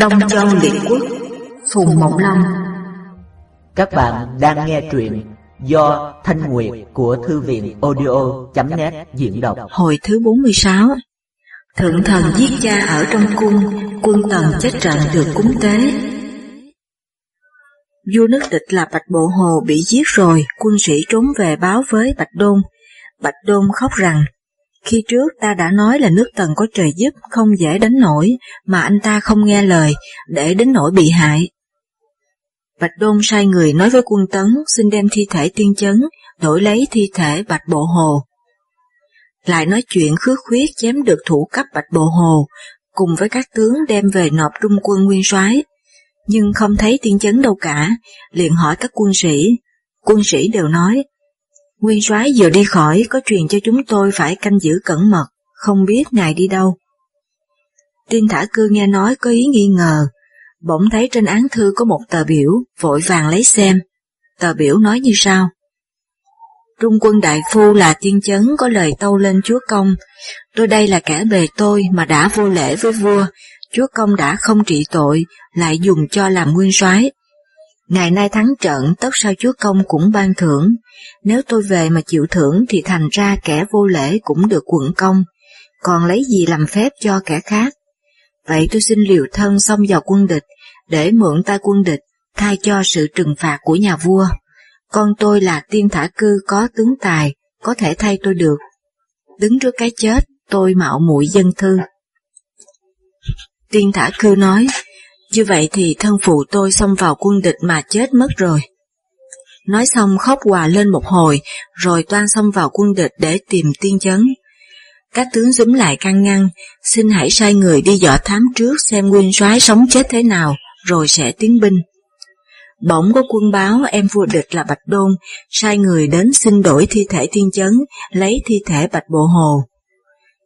Đông Châu Liệt Quốc Phùng Mộng Long Các bạn đang nghe truyện do Thanh Nguyệt của Thư viện audio.net diễn đọc. Hồi thứ 46 Thượng thần giết cha ở trong cung Quân tần chết trận được cúng tế. Vua nước địch là Bạch Bộ Hồ bị giết rồi Quân sĩ trốn về báo với Bạch Đôn. Bạch Đôn khóc rằng khi trước ta đã nói là nước tần có trời giúp không dễ đánh nổi mà anh ta không nghe lời để đến nỗi bị hại. Bạch Đôn sai người nói với quân tấn xin đem thi thể tiên chấn đổi lấy thi thể Bạch Bộ Hồ. Lại nói chuyện khứa khuyết chém được thủ cấp Bạch Bộ Hồ cùng với các tướng đem về nộp trung quân nguyên soái nhưng không thấy tiên chấn đâu cả, liền hỏi các quân sĩ. Quân sĩ đều nói Nguyên soái vừa đi khỏi có truyền cho chúng tôi phải canh giữ cẩn mật, không biết ngài đi đâu. Tiên thả cư nghe nói có ý nghi ngờ, bỗng thấy trên án thư có một tờ biểu, vội vàng lấy xem. Tờ biểu nói như sau. Trung quân đại phu là tiên chấn có lời tâu lên chúa công, tôi đây là kẻ bề tôi mà đã vô lễ với vua, chúa công đã không trị tội, lại dùng cho làm nguyên soái Ngày nay thắng trận tất sao chúa công cũng ban thưởng, nếu tôi về mà chịu thưởng thì thành ra kẻ vô lễ cũng được quận công, còn lấy gì làm phép cho kẻ khác. Vậy tôi xin liều thân xông vào quân địch, để mượn tay quân địch, thay cho sự trừng phạt của nhà vua. Con tôi là tiên thả cư có tướng tài, có thể thay tôi được. Đứng trước cái chết, tôi mạo muội dân thư. Tiên thả cư nói, như vậy thì thân phụ tôi xông vào quân địch mà chết mất rồi. Nói xong khóc hòa lên một hồi, rồi toan xông vào quân địch để tìm tiên chấn. Các tướng dúm lại can ngăn, xin hãy sai người đi dọ thám trước xem nguyên soái sống chết thế nào, rồi sẽ tiến binh. Bỗng có quân báo em vua địch là Bạch Đôn, sai người đến xin đổi thi thể tiên chấn, lấy thi thể Bạch Bộ Hồ.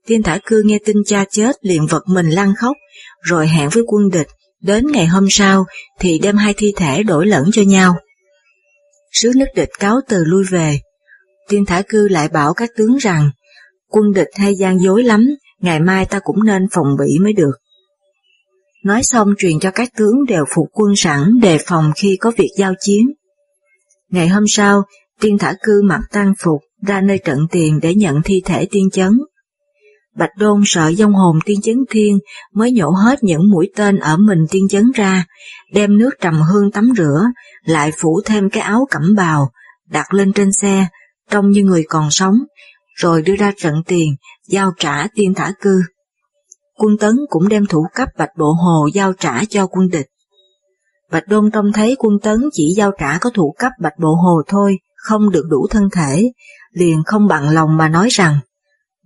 Tiên thả cư nghe tin cha chết liền vật mình lăn khóc, rồi hẹn với quân địch Đến ngày hôm sau thì đem hai thi thể đổi lẫn cho nhau. Sứ nước địch cáo từ lui về. Tiên thả cư lại bảo các tướng rằng, quân địch hay gian dối lắm, ngày mai ta cũng nên phòng bị mới được. Nói xong truyền cho các tướng đều phục quân sẵn đề phòng khi có việc giao chiến. Ngày hôm sau, tiên thả cư mặc tăng phục ra nơi trận tiền để nhận thi thể tiên chấn. Bạch Đôn sợ dông hồn tiên chấn thiên mới nhổ hết những mũi tên ở mình tiên chấn ra, đem nước trầm hương tắm rửa, lại phủ thêm cái áo cẩm bào, đặt lên trên xe, trông như người còn sống, rồi đưa ra trận tiền, giao trả tiên thả cư. Quân tấn cũng đem thủ cấp Bạch Bộ Hồ giao trả cho quân địch. Bạch Đôn trông thấy quân tấn chỉ giao trả có thủ cấp Bạch Bộ Hồ thôi, không được đủ thân thể, liền không bằng lòng mà nói rằng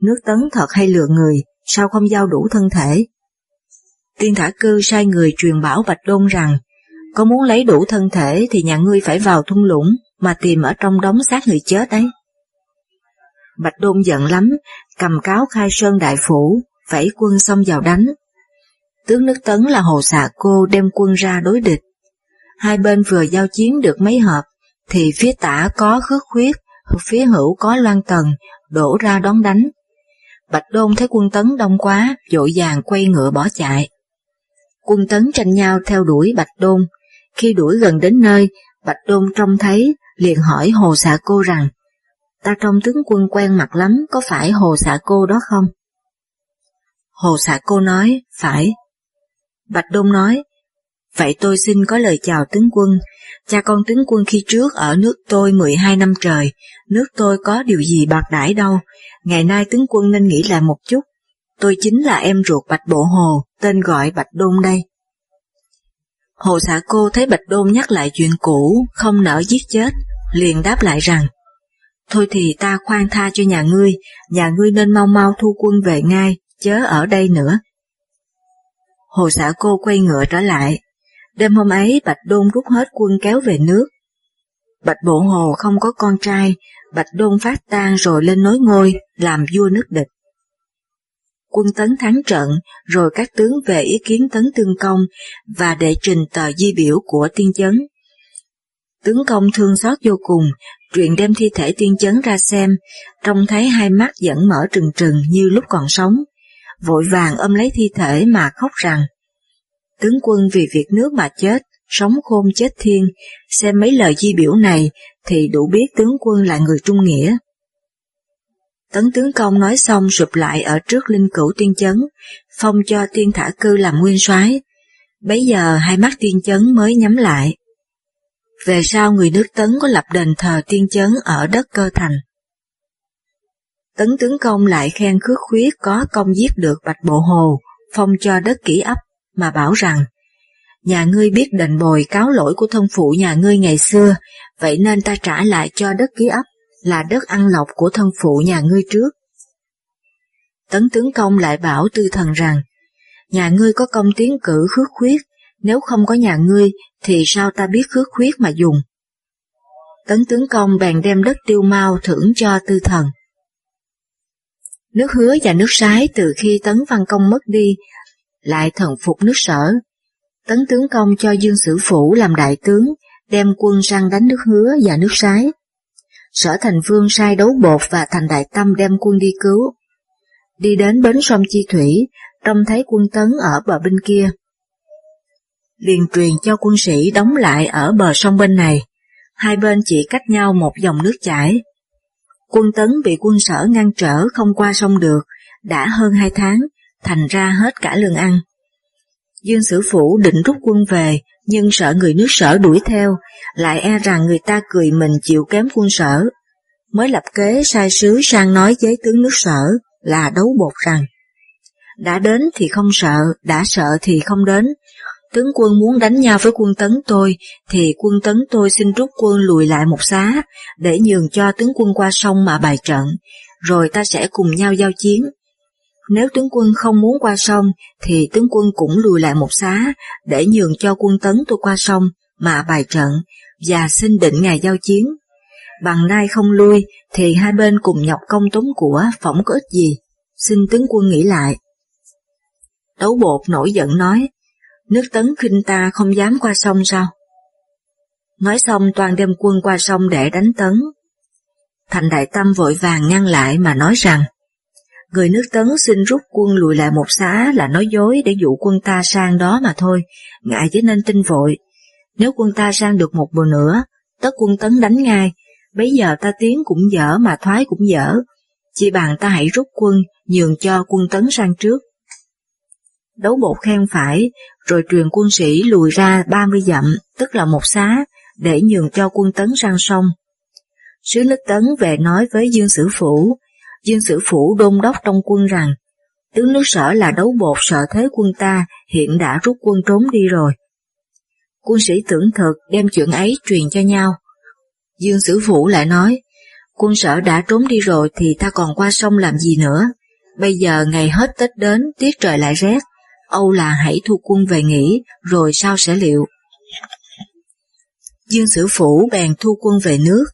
nước tấn thật hay lừa người, sao không giao đủ thân thể? Tiên thả cư sai người truyền bảo Bạch Đôn rằng, có muốn lấy đủ thân thể thì nhà ngươi phải vào thung lũng mà tìm ở trong đống xác người chết đấy. Bạch Đôn giận lắm, cầm cáo khai sơn đại phủ, vẫy quân xông vào đánh. Tướng nước Tấn là Hồ Xạ Cô đem quân ra đối địch. Hai bên vừa giao chiến được mấy hợp, thì phía tả có khước khuyết, phía hữu có loan tần, đổ ra đón đánh. Bạch Đôn thấy quân tấn đông quá, dội vàng quay ngựa bỏ chạy. Quân tấn tranh nhau theo đuổi Bạch Đôn, khi đuổi gần đến nơi, Bạch Đôn trông thấy, liền hỏi Hồ Xạ Cô rằng, ta trông tướng quân quen mặt lắm, có phải Hồ Xạ Cô đó không? Hồ Xạ Cô nói, phải. Bạch Đôn nói, vậy tôi xin có lời chào tướng quân, cha con tướng quân khi trước ở nước tôi 12 năm trời, nước tôi có điều gì bạc đãi đâu, ngày nay tướng quân nên nghĩ lại một chút, tôi chính là em ruột Bạch Bộ Hồ, tên gọi Bạch Đôn đây. Hồ xã cô thấy Bạch Đôn nhắc lại chuyện cũ, không nỡ giết chết, liền đáp lại rằng, Thôi thì ta khoan tha cho nhà ngươi, nhà ngươi nên mau mau thu quân về ngay, chớ ở đây nữa. Hồ xã cô quay ngựa trở lại. Đêm hôm ấy Bạch Đôn rút hết quân kéo về nước. Bạch Bộ Hồ không có con trai, Bạch Đôn phát tan rồi lên nối ngôi, làm vua nước địch. Quân tấn thắng trận, rồi các tướng về ý kiến tấn tương công và đệ trình tờ di biểu của tiên chấn. Tướng công thương xót vô cùng, truyền đem thi thể tiên chấn ra xem, trông thấy hai mắt vẫn mở trừng trừng như lúc còn sống, vội vàng ôm lấy thi thể mà khóc rằng, Tướng quân vì việc nước mà chết, sống khôn chết thiên, xem mấy lời di biểu này thì đủ biết tướng quân là người trung nghĩa. Tấn tướng công nói xong sụp lại ở trước linh cửu tiên chấn, phong cho tiên thả cư làm nguyên soái. Bấy giờ hai mắt tiên chấn mới nhắm lại. Về sau người nước Tấn có lập đền thờ tiên chấn ở đất cơ thành. Tấn tướng công lại khen khước khuyết có công giết được Bạch Bộ Hồ, phong cho đất kỹ ấp, mà bảo rằng, nhà ngươi biết đền bồi cáo lỗi của thân phụ nhà ngươi ngày xưa, vậy nên ta trả lại cho đất ký ấp là đất ăn lộc của thân phụ nhà ngươi trước. Tấn tướng công lại bảo tư thần rằng, nhà ngươi có công tiến cử khước khuyết, nếu không có nhà ngươi thì sao ta biết khước khuyết mà dùng. Tấn tướng công bèn đem đất tiêu mau thưởng cho tư thần. Nước hứa và nước sái từ khi Tấn Văn Công mất đi, lại thần phục nước sở. Tấn tướng công cho Dương Sử Phủ làm đại tướng, đem quân sang đánh nước hứa và nước sái. Sở Thành Vương sai đấu bột và Thành Đại Tâm đem quân đi cứu. Đi đến bến sông Chi Thủy, trông thấy quân Tấn ở bờ bên kia. Liền truyền cho quân sĩ đóng lại ở bờ sông bên này, hai bên chỉ cách nhau một dòng nước chảy. Quân Tấn bị quân sở ngăn trở không qua sông được, đã hơn hai tháng, thành ra hết cả lương ăn. Dương Sử Phủ định rút quân về, nhưng sợ người nước sở đuổi theo, lại e rằng người ta cười mình chịu kém quân sở. Mới lập kế sai sứ sang nói với tướng nước sở là đấu bột rằng, đã đến thì không sợ, đã sợ thì không đến. Tướng quân muốn đánh nhau với quân tấn tôi, thì quân tấn tôi xin rút quân lùi lại một xá, để nhường cho tướng quân qua sông mà bài trận, rồi ta sẽ cùng nhau giao chiến. Nếu tướng quân không muốn qua sông, thì tướng quân cũng lùi lại một xá, để nhường cho quân tấn tôi qua sông, mà bài trận, và xin định ngày giao chiến. Bằng nay không lui, thì hai bên cùng nhọc công tốn của, phỏng có ích gì. Xin tướng quân nghĩ lại. Đấu bột nổi giận nói, nước tấn khinh ta không dám qua sông sao? Nói xong toàn đem quân qua sông để đánh tấn. Thành Đại Tâm vội vàng ngăn lại mà nói rằng, người nước Tấn xin rút quân lùi lại một xã là nói dối để dụ quân ta sang đó mà thôi, ngại chứ nên tin vội. Nếu quân ta sang được một mùa nữa, tất quân Tấn đánh ngay, bấy giờ ta tiến cũng dở mà thoái cũng dở, chỉ bằng ta hãy rút quân nhường cho quân Tấn sang trước. Đấu bột khen phải, rồi truyền quân sĩ lùi ra 30 dặm, tức là một xá, để nhường cho quân Tấn sang sông. Sứ nước Tấn về nói với Dương Sử Phủ, Dương Sử Phủ đôn đốc trong quân rằng, tướng nước sở là đấu bột sợ thế quân ta hiện đã rút quân trốn đi rồi. Quân sĩ tưởng thực đem chuyện ấy truyền cho nhau. Dương Sử Phủ lại nói, quân sở đã trốn đi rồi thì ta còn qua sông làm gì nữa. Bây giờ ngày hết Tết đến, tiết trời lại rét, Âu là hãy thu quân về nghỉ, rồi sao sẽ liệu. Dương Sử Phủ bèn thu quân về nước,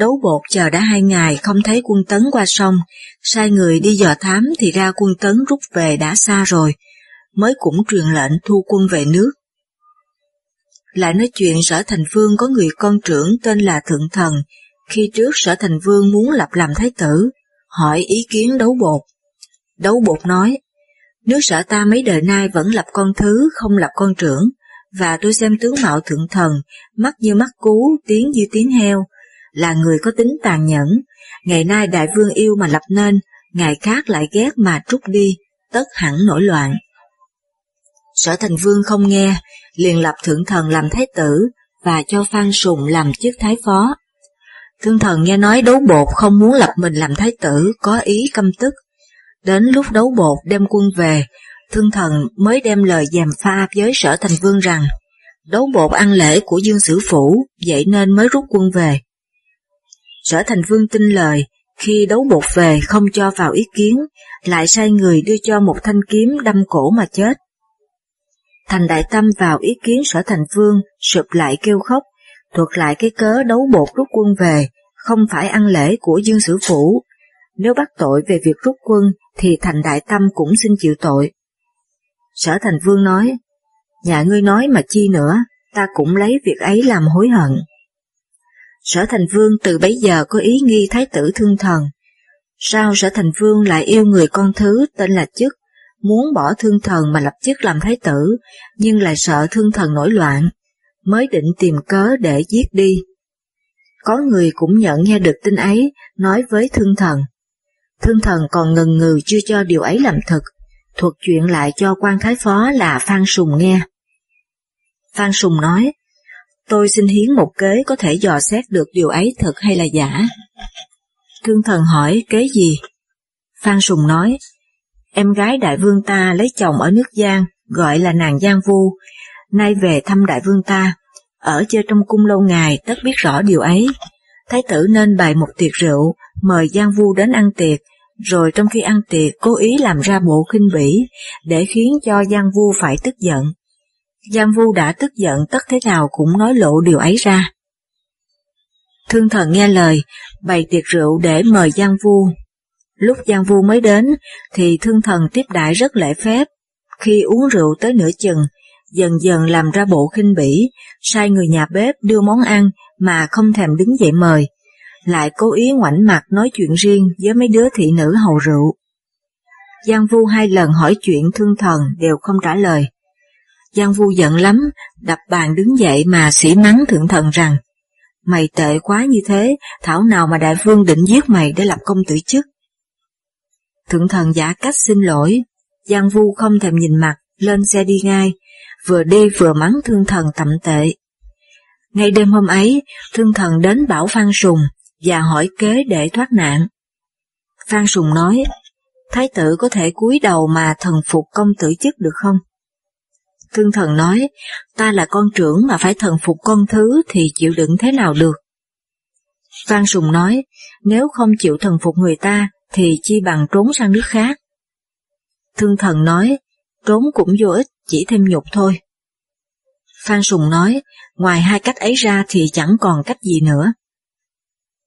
Đấu bột chờ đã hai ngày không thấy quân tấn qua sông, sai người đi dò thám thì ra quân tấn rút về đã xa rồi, mới cũng truyền lệnh thu quân về nước. Lại nói chuyện sở thành vương có người con trưởng tên là Thượng Thần, khi trước sở thành vương muốn lập làm thái tử, hỏi ý kiến đấu bột. Đấu bột nói, nước sở ta mấy đời nay vẫn lập con thứ, không lập con trưởng, và tôi xem tướng mạo thượng thần, mắt như mắt cú, tiếng như tiếng heo, là người có tính tàn nhẫn, ngày nay đại vương yêu mà lập nên, ngày khác lại ghét mà trút đi, tất hẳn nổi loạn. Sở thành vương không nghe, liền lập thượng thần làm thái tử và cho Phan Sùng làm chức thái phó. Thương thần nghe nói đấu bột không muốn lập mình làm thái tử, có ý căm tức. Đến lúc đấu bột đem quân về, thương thần mới đem lời dèm pha với sở thành vương rằng đấu bột ăn lễ của dương sử phủ, vậy nên mới rút quân về. Sở Thành Vương tin lời, khi đấu bột về không cho vào ý kiến, lại sai người đưa cho một thanh kiếm đâm cổ mà chết. Thành Đại Tâm vào ý kiến Sở Thành Vương, sụp lại kêu khóc, thuật lại cái cớ đấu bột rút quân về, không phải ăn lễ của Dương Sử Phủ. Nếu bắt tội về việc rút quân, thì Thành Đại Tâm cũng xin chịu tội. Sở Thành Vương nói, nhà ngươi nói mà chi nữa, ta cũng lấy việc ấy làm hối hận. Sở Thành Vương từ bấy giờ có ý nghi thái tử thương thần. Sao Sở Thành Vương lại yêu người con thứ tên là Chức, muốn bỏ thương thần mà lập chức làm thái tử, nhưng lại sợ thương thần nổi loạn, mới định tìm cớ để giết đi. Có người cũng nhận nghe được tin ấy, nói với thương thần. Thương thần còn ngần ngừ chưa cho điều ấy làm thực, thuật chuyện lại cho quan thái phó là Phan Sùng nghe. Phan Sùng nói, tôi xin hiến một kế có thể dò xét được điều ấy thật hay là giả. Thương thần hỏi kế gì? Phan Sùng nói, em gái đại vương ta lấy chồng ở nước Giang, gọi là nàng Giang Vu, nay về thăm đại vương ta, ở chơi trong cung lâu ngày tất biết rõ điều ấy. Thái tử nên bày một tiệc rượu, mời Giang Vu đến ăn tiệc, rồi trong khi ăn tiệc cố ý làm ra bộ khinh bỉ, để khiến cho Giang Vu phải tức giận. Giang Vu đã tức giận tất thế nào cũng nói lộ điều ấy ra. Thương thần nghe lời, bày tiệc rượu để mời Giang Vu. Lúc Giang Vu mới đến, thì thương thần tiếp đại rất lễ phép. Khi uống rượu tới nửa chừng, dần dần làm ra bộ khinh bỉ, sai người nhà bếp đưa món ăn mà không thèm đứng dậy mời, lại cố ý ngoảnh mặt nói chuyện riêng với mấy đứa thị nữ hầu rượu. Giang Vu hai lần hỏi chuyện thương thần đều không trả lời. Giang Vu giận lắm, đập bàn đứng dậy mà sỉ mắng thượng thần rằng, mày tệ quá như thế, thảo nào mà đại vương định giết mày để lập công tử chức. Thượng thần giả cách xin lỗi, Giang Vu không thèm nhìn mặt, lên xe đi ngay, vừa đi vừa mắng thương thần tậm tệ. Ngay đêm hôm ấy, thương thần đến bảo Phan Sùng và hỏi kế để thoát nạn. Phan Sùng nói, Thái tử có thể cúi đầu mà thần phục công tử chức được không? Thương thần nói, ta là con trưởng mà phải thần phục con thứ thì chịu đựng thế nào được? Phan Sùng nói, nếu không chịu thần phục người ta thì chi bằng trốn sang nước khác. Thương thần nói, trốn cũng vô ích, chỉ thêm nhục thôi. Phan Sùng nói, ngoài hai cách ấy ra thì chẳng còn cách gì nữa.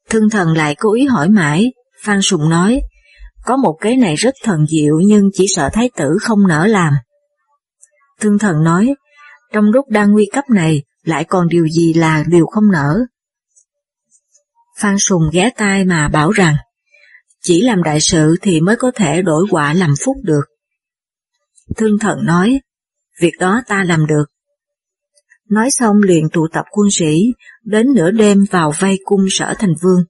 Thương thần lại cố ý hỏi mãi, Phan Sùng nói, có một kế này rất thần diệu nhưng chỉ sợ thái tử không nỡ làm. Thương thần nói, trong lúc đang nguy cấp này lại còn điều gì là điều không nỡ. Phan Sùng ghé tai mà bảo rằng, chỉ làm đại sự thì mới có thể đổi quả làm phúc được. Thương thần nói, việc đó ta làm được. Nói xong liền tụ tập quân sĩ, đến nửa đêm vào vây cung sở thành vương.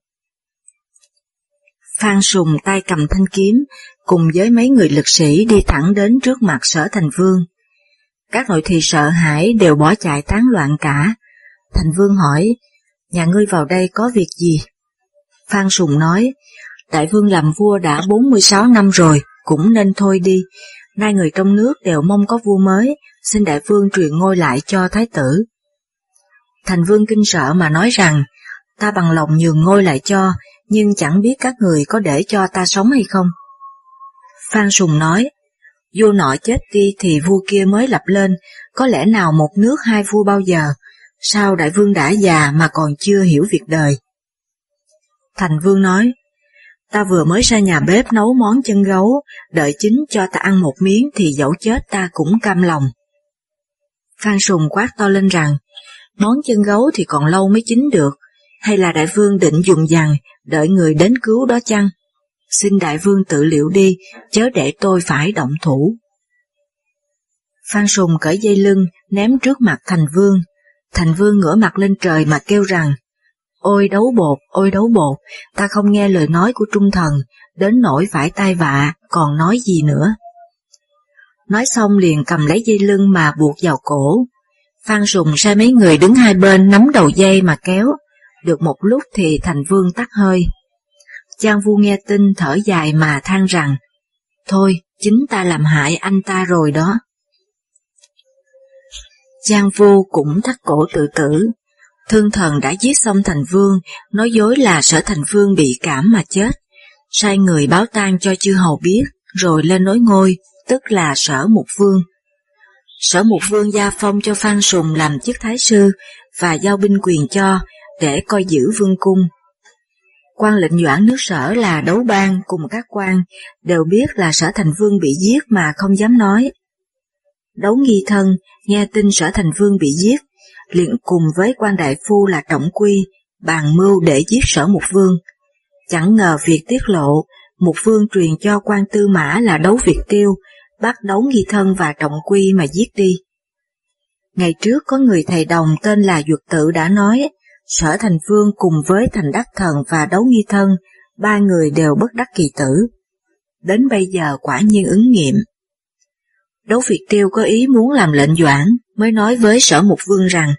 Phan Sùng tay cầm thanh kiếm, cùng với mấy người lực sĩ đi thẳng đến trước mặt sở thành vương. Các nội thị sợ hãi đều bỏ chạy tán loạn cả. Thành vương hỏi, nhà ngươi vào đây có việc gì? Phan Sùng nói, đại vương làm vua đã 46 năm rồi, cũng nên thôi đi, nay người trong nước đều mong có vua mới, xin đại vương truyền ngôi lại cho thái tử. Thành vương kinh sợ mà nói rằng, ta bằng lòng nhường ngôi lại cho, nhưng chẳng biết các người có để cho ta sống hay không. Phan Sùng nói, vua nọ chết đi thì vua kia mới lập lên, có lẽ nào một nước hai vua bao giờ, sao đại vương đã già mà còn chưa hiểu việc đời. Thành vương nói, ta vừa mới ra nhà bếp nấu món chân gấu, đợi chính cho ta ăn một miếng thì dẫu chết ta cũng cam lòng. Phan Sùng quát to lên rằng, món chân gấu thì còn lâu mới chín được, hay là đại vương định dùng dằn, đợi người đến cứu đó chăng? Xin đại vương tự liệu đi, chớ để tôi phải động thủ. Phan Sùng cởi dây lưng, ném trước mặt thành vương. Thành vương ngửa mặt lên trời mà kêu rằng, Ôi đấu bột, ôi đấu bột, ta không nghe lời nói của trung thần, đến nỗi phải tai vạ, còn nói gì nữa. Nói xong liền cầm lấy dây lưng mà buộc vào cổ. Phan Sùng sai mấy người đứng hai bên nắm đầu dây mà kéo, được một lúc thì thành vương tắt hơi. Giang Vu nghe tin thở dài mà than rằng, Thôi, chính ta làm hại anh ta rồi đó. Giang Vu cũng thắt cổ tự tử. Thương thần đã giết xong thành vương, nói dối là sở thành vương bị cảm mà chết. Sai người báo tang cho chư hầu biết, rồi lên nối ngôi, tức là sở mục vương. Sở mục vương gia phong cho Phan Sùng làm chức thái sư và giao binh quyền cho để coi giữ vương cung. Quan lệnh doãn nước sở là đấu bang cùng các quan đều biết là sở thành vương bị giết mà không dám nói. Đấu nghi thân nghe tin sở thành vương bị giết, liền cùng với quan đại phu là trọng quy bàn mưu để giết sở mục vương. Chẳng ngờ việc tiết lộ, mục vương truyền cho quan tư mã là đấu Việt tiêu, bắt đấu nghi thân và trọng quy mà giết đi. Ngày trước có người thầy đồng tên là Duật Tự đã nói, Sở Thành Vương cùng với Thành Đắc Thần và Đấu Nghi Thân, ba người đều bất đắc kỳ tử. Đến bây giờ quả nhiên ứng nghiệm. Đấu Việt Tiêu có ý muốn làm lệnh doãn, mới nói với Sở Mục Vương rằng,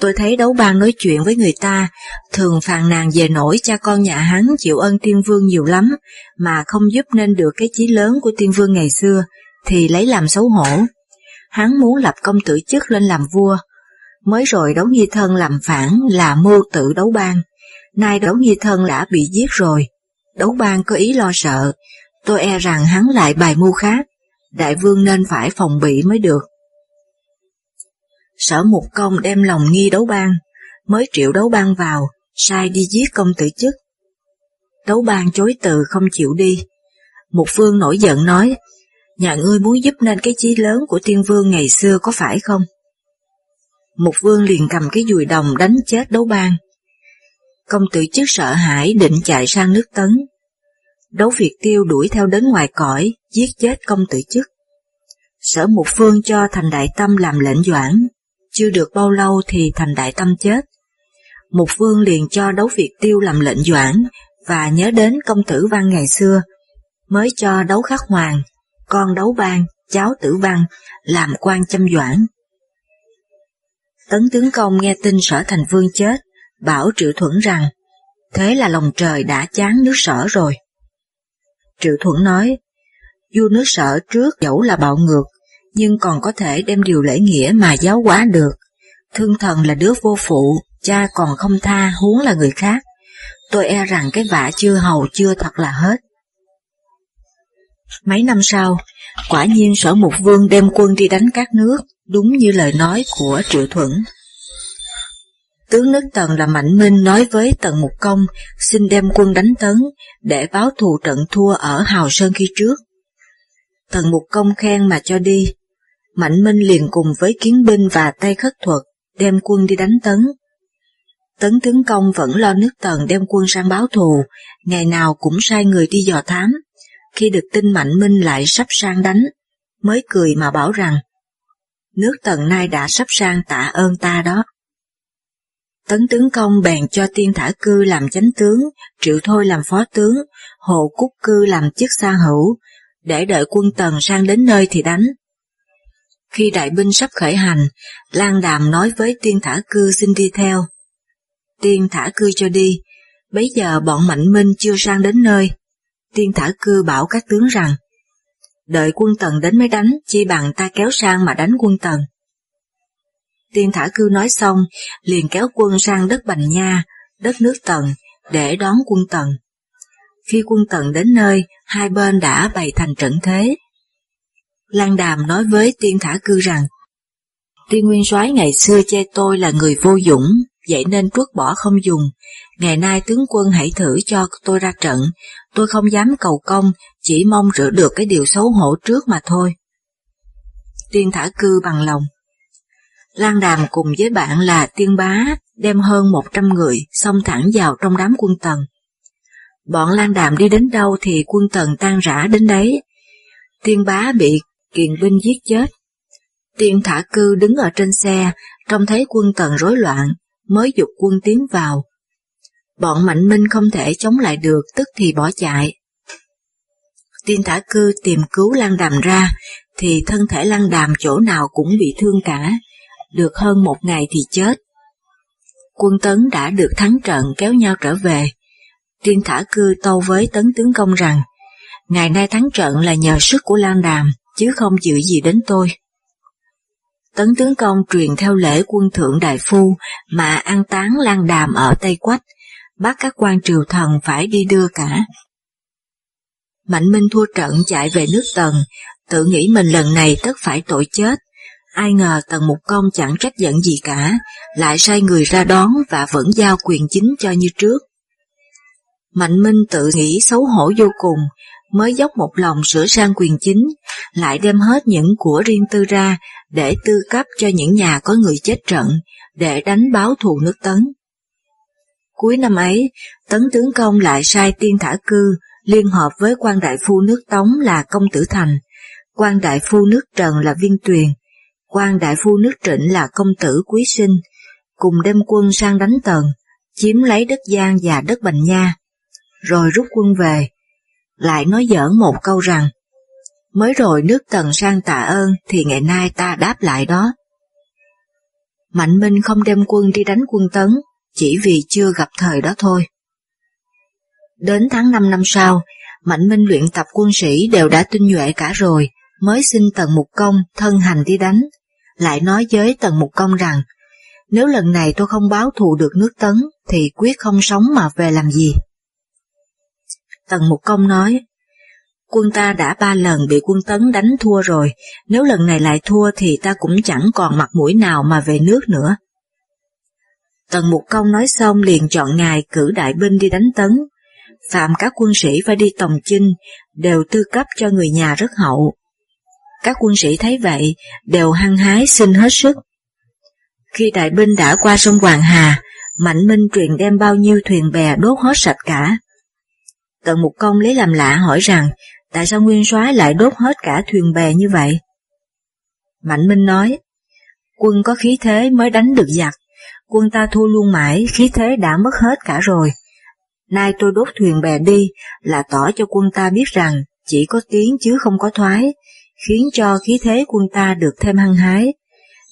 Tôi thấy đấu bang nói chuyện với người ta, thường phàn nàn về nỗi cha con nhà hắn chịu ơn tiên vương nhiều lắm, mà không giúp nên được cái chí lớn của tiên vương ngày xưa, thì lấy làm xấu hổ. Hắn muốn lập công tử chức lên làm vua, mới rồi đấu nhi thân làm phản là mưu tự đấu bang, nay đấu nhi thân đã bị giết rồi, đấu bang có ý lo sợ, tôi e rằng hắn lại bài mưu khác, đại vương nên phải phòng bị mới được. Sở Mục Công đem lòng nghi đấu bang, mới triệu đấu bang vào, sai đi giết công tử chức. Đấu bang chối từ không chịu đi. Mục Vương nổi giận nói, nhà ngươi muốn giúp nên cái chí lớn của tiên vương ngày xưa có phải không? Mục Vương liền cầm cái dùi đồng đánh chết đấu bang. Công tử chức sợ hãi định chạy sang nước tấn. Đấu Việt Tiêu đuổi theo đến ngoài cõi, giết chết công tử chức. Sở Mục Phương cho Thành Đại Tâm làm lệnh doãn, chưa được bao lâu thì thành đại tâm chết. Mục vương liền cho đấu Việt tiêu làm lệnh doãn và nhớ đến công tử văn ngày xưa, mới cho đấu khắc hoàng, con đấu ban, cháu tử văn, làm quan châm doãn. Tấn tướng công nghe tin sở thành vương chết, bảo Triệu Thuẫn rằng, thế là lòng trời đã chán nước sở rồi. Triệu Thuẫn nói, vua nước sở trước dẫu là bạo ngược, nhưng còn có thể đem điều lễ nghĩa mà giáo hóa được. Thương thần là đứa vô phụ, cha còn không tha huống là người khác. Tôi e rằng cái vả chưa hầu chưa thật là hết. Mấy năm sau, quả nhiên sở mục vương đem quân đi đánh các nước, đúng như lời nói của Triệu Thuận. Tướng nước Tần là Mạnh Minh nói với Tần Mục Công xin đem quân đánh tấn để báo thù trận thua ở Hào Sơn khi trước. Tần Mục Công khen mà cho đi, Mạnh Minh liền cùng với kiến binh và tay khất thuật đem quân đi đánh Tấn. Tấn tướng công vẫn lo nước tần đem quân sang báo thù, ngày nào cũng sai người đi dò thám. Khi được tin Mạnh Minh lại sắp sang đánh, mới cười mà bảo rằng, nước tần nay đã sắp sang tạ ơn ta đó. Tấn tướng công bèn cho tiên thả cư làm chánh tướng, triệu thôi làm phó tướng, hồ cúc cư làm chức xa hữu, để đợi quân tần sang đến nơi thì đánh. Khi đại binh sắp khởi hành, Lan Đàm nói với tiên thả cư xin đi theo. Tiên thả cư cho đi, bấy giờ bọn Mạnh Minh chưa sang đến nơi. Tiên thả cư bảo các tướng rằng, đợi quân tần đến mới đánh, chi bằng ta kéo sang mà đánh quân tần. Tiên thả cư nói xong, liền kéo quân sang đất Bành Nha, đất nước tần, để đón quân tần. Khi quân tần đến nơi, hai bên đã bày thành trận thế, Lan Đàm nói với tiên thả cư rằng, Tiên Nguyên soái ngày xưa chê tôi là người vô dũng, vậy nên truất bỏ không dùng. Ngày nay tướng quân hãy thử cho tôi ra trận, tôi không dám cầu công, chỉ mong rửa được cái điều xấu hổ trước mà thôi. Tiên thả cư bằng lòng. Lan Đàm cùng với bạn là Tiên Bá đem hơn một trăm người xông thẳng vào trong đám quân tần. Bọn Lan Đàm đi đến đâu thì quân tần tan rã đến đấy. Tiên Bá bị kiền binh giết chết. Tiên thả cư đứng ở trên xe, trông thấy quân tần rối loạn, mới dục quân tiến vào. Bọn Mạnh Minh không thể chống lại được tức thì bỏ chạy. Tin thả cư tìm cứu Lan Đàm ra, thì thân thể Lan Đàm chỗ nào cũng bị thương cả, được hơn một ngày thì chết. Quân Tấn đã được thắng trận kéo nhau trở về. Tiên thả cư tâu với Tấn tướng công rằng, ngày nay thắng trận là nhờ sức của Lan Đàm, chứ không chịu gì đến tôi. Tấn tướng công truyền theo lễ quân thượng đại phu mà ăn táng lan đàm ở Tây Quách, bắt các quan triều thần phải đi đưa cả. Mạnh Minh thua trận chạy về nước Tần, tự nghĩ mình lần này tất phải tội chết. Ai ngờ Tần Mục Công chẳng trách giận gì cả, lại sai người ra đón và vẫn giao quyền chính cho như trước. Mạnh Minh tự nghĩ xấu hổ vô cùng, mới dốc một lòng sửa sang quyền chính, lại đem hết những của riêng tư ra để tư cấp cho những nhà có người chết trận, để đánh báo thù nước Tấn. Cuối năm ấy, Tấn tướng công lại sai tiên thả cư liên hợp với quan đại phu nước Tống là công tử Thành, quan đại phu nước Trần là Viên Tuyền, quan đại phu nước Trịnh là công tử Quý Sinh, cùng đem quân sang đánh Tần, chiếm lấy đất Giang và đất Bành Nha, rồi rút quân về, lại nói giỡn một câu rằng, mới rồi nước Tần sang tạ ơn thì ngày nay ta đáp lại đó. Mạnh Minh không đem quân đi đánh quân Tấn, chỉ vì chưa gặp thời đó thôi. Đến tháng 5 năm sau, Mạnh Minh luyện tập quân sĩ đều đã tinh nhuệ cả rồi, mới xin Tần Mục Công thân hành đi đánh, lại nói với Tần Mục Công rằng, nếu lần này tôi không báo thù được nước Tấn, thì quyết không sống mà về làm gì. Tần Mục Công nói, quân ta đã ba lần bị quân Tấn đánh thua rồi, nếu lần này lại thua thì ta cũng chẳng còn mặt mũi nào mà về nước nữa. Tần Mục Công nói xong liền chọn ngày cử đại binh đi đánh Tấn, phạm các quân sĩ phải đi tòng chinh, đều tư cấp cho người nhà rất hậu. Các quân sĩ thấy vậy, đều hăng hái xin hết sức. Khi đại binh đã qua sông Hoàng Hà, Mạnh Minh truyền đem bao nhiêu thuyền bè đốt hết sạch cả. Tần Mục Công lấy làm lạ hỏi rằng, tại sao Nguyên soái lại đốt hết cả thuyền bè như vậy? Mạnh Minh nói, quân có khí thế mới đánh được giặc, quân ta thua luôn mãi, khí thế đã mất hết cả rồi. Nay tôi đốt thuyền bè đi là tỏ cho quân ta biết rằng chỉ có tiến chứ không có thoái, khiến cho khí thế quân ta được thêm hăng hái.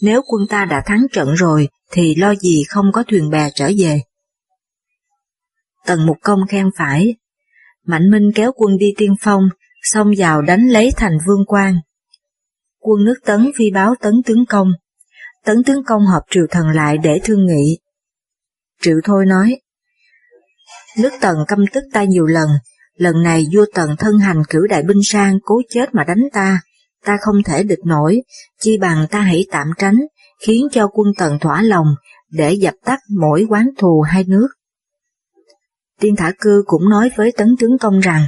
Nếu quân ta đã thắng trận rồi thì lo gì không có thuyền bè trở về. Tần Mục Công khen phải. Mạnh Minh kéo quân đi tiên phong, xông vào đánh lấy thành vương quan. Quân nước Tấn phi báo Tấn tướng công. Tấn tướng công họp triều thần lại để thương nghị. Triệu Thôi nói, Nước Tần căm tức ta nhiều lần, lần này vua Tần thân hành cử đại binh sang cố chết mà đánh ta, ta không thể địch nổi, chi bằng ta hãy tạm tránh, khiến cho quân Tần thỏa lòng, để dập tắt mỗi quán thù hai nước. Tiên Thả Cư cũng nói với Tấn Tướng Công rằng,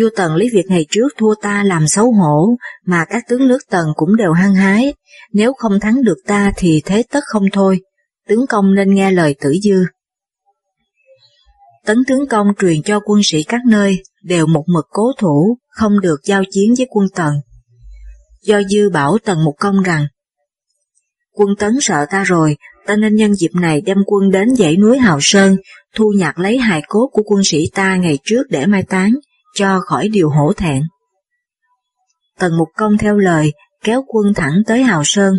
vua Tần lấy việc ngày trước thua ta làm xấu hổ, mà các tướng nước Tần cũng đều hăng hái, nếu không thắng được ta thì thế tất không thôi, tướng công nên nghe lời tử dư. Tấn tướng công truyền cho quân sĩ các nơi đều một mực cố thủ, không được giao chiến với quân Tần. Do Dư bảo Tần một Công rằng, quân Tấn sợ ta rồi, ta nên nhân dịp này đem quân đến dãy núi Hào Sơn, thu nhặt lấy hài cốt của quân sĩ ta ngày trước để mai táng, cho khỏi điều hổ thẹn. Tần Mục Công theo lời, kéo quân thẳng tới Hào Sơn.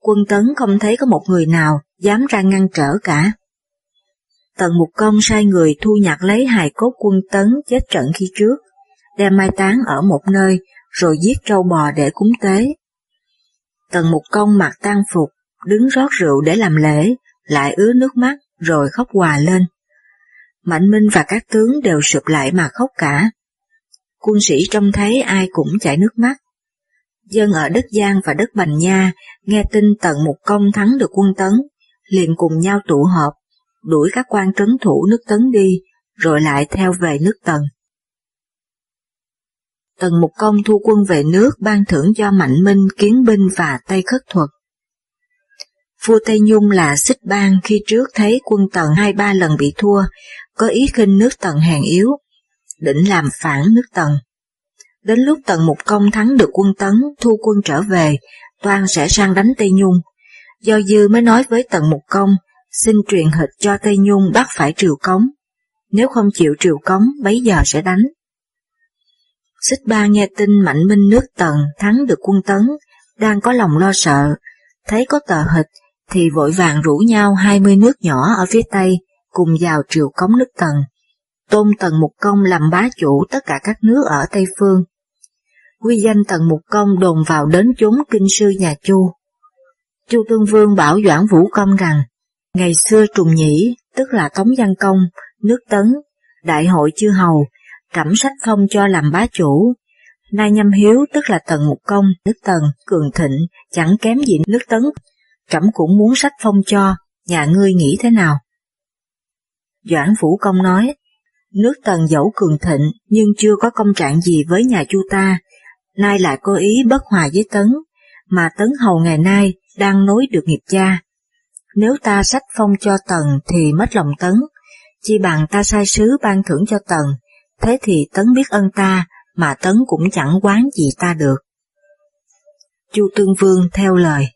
Quân Tấn không thấy có một người nào dám ra ngăn trở cả. Tần Mục Công sai người thu nhặt lấy hài cốt quân tấn chết trận khi trước, đem mai táng ở một nơi, rồi giết trâu bò để cúng tế. Tần Mục Công mặc tang phục, đứng rót rượu để làm lễ, lại ứa nước mắt, rồi khóc hòa lên. Mạnh Minh và các tướng đều sụp lại mà khóc cả. Quân sĩ trông thấy ai cũng chảy nước mắt. Dân ở đất Giang và đất Bành Nha nghe tin Tần Mục Công thắng được quân Tấn, liền cùng nhau tụ họp, đuổi các quan trấn thủ nước Tấn đi, rồi lại theo về nước Tần. Tần Mục Công thu quân về nước ban thưởng cho Mạnh Minh, Kiến Binh và Tây Khất Thuật. Vua Tây Nhung là xích bang khi trước thấy quân Tần hai ba lần bị thua, có ý khinh nước Tần hèn yếu, định làm phản nước Tần. Đến lúc Tần Mục Công thắng được quân Tấn, thu quân trở về, Toan sẽ sang đánh Tây Nhung. Do Dư mới nói với Tần Mục Công xin truyền hịch cho Tây Nhung bắt phải triều cống, nếu không chịu triều cống bấy giờ sẽ đánh. Xích ba nghe tin mạnh minh nước tần thắng được quân tấn, đang có lòng lo sợ, thấy có tờ hịch thì vội vàng rủ nhau hai mươi nước nhỏ ở phía Tây cùng vào triều cống nước tần. Tôn Tần Mục Công làm bá chủ tất cả các nước ở Tây Phương. Quy danh Tần Mục Công đồn vào đến chốn kinh sư nhà Chu. Chu Tương Vương bảo Doãn Vũ Công rằng, Ngày xưa trùng nhĩ, tức là Tống Văn Công, nước Tấn, đại hội chư hầu, Cẩm sách phong cho làm bá chủ. Nay nhâm hiếu tức là tần một công, nước tần, cường thịnh, chẳng kém gì nước Tấn. Cẩm cũng muốn sách phong cho, nhà ngươi nghĩ thế nào? Doãn Phủ Công nói, nước tần dẫu cường thịnh nhưng chưa có công trạng gì với nhà chu ta, nay lại có ý bất hòa với Tấn, mà Tấn Hầu ngày nay đang nối được nghiệp cha, nếu ta sách phong cho Tần thì mất lòng Tấn, chi bằng ta sai sứ ban thưởng cho Tần, thế thì Tấn biết ơn ta, mà Tấn cũng chẳng quán gì ta được. Chu Tương Vương theo lời.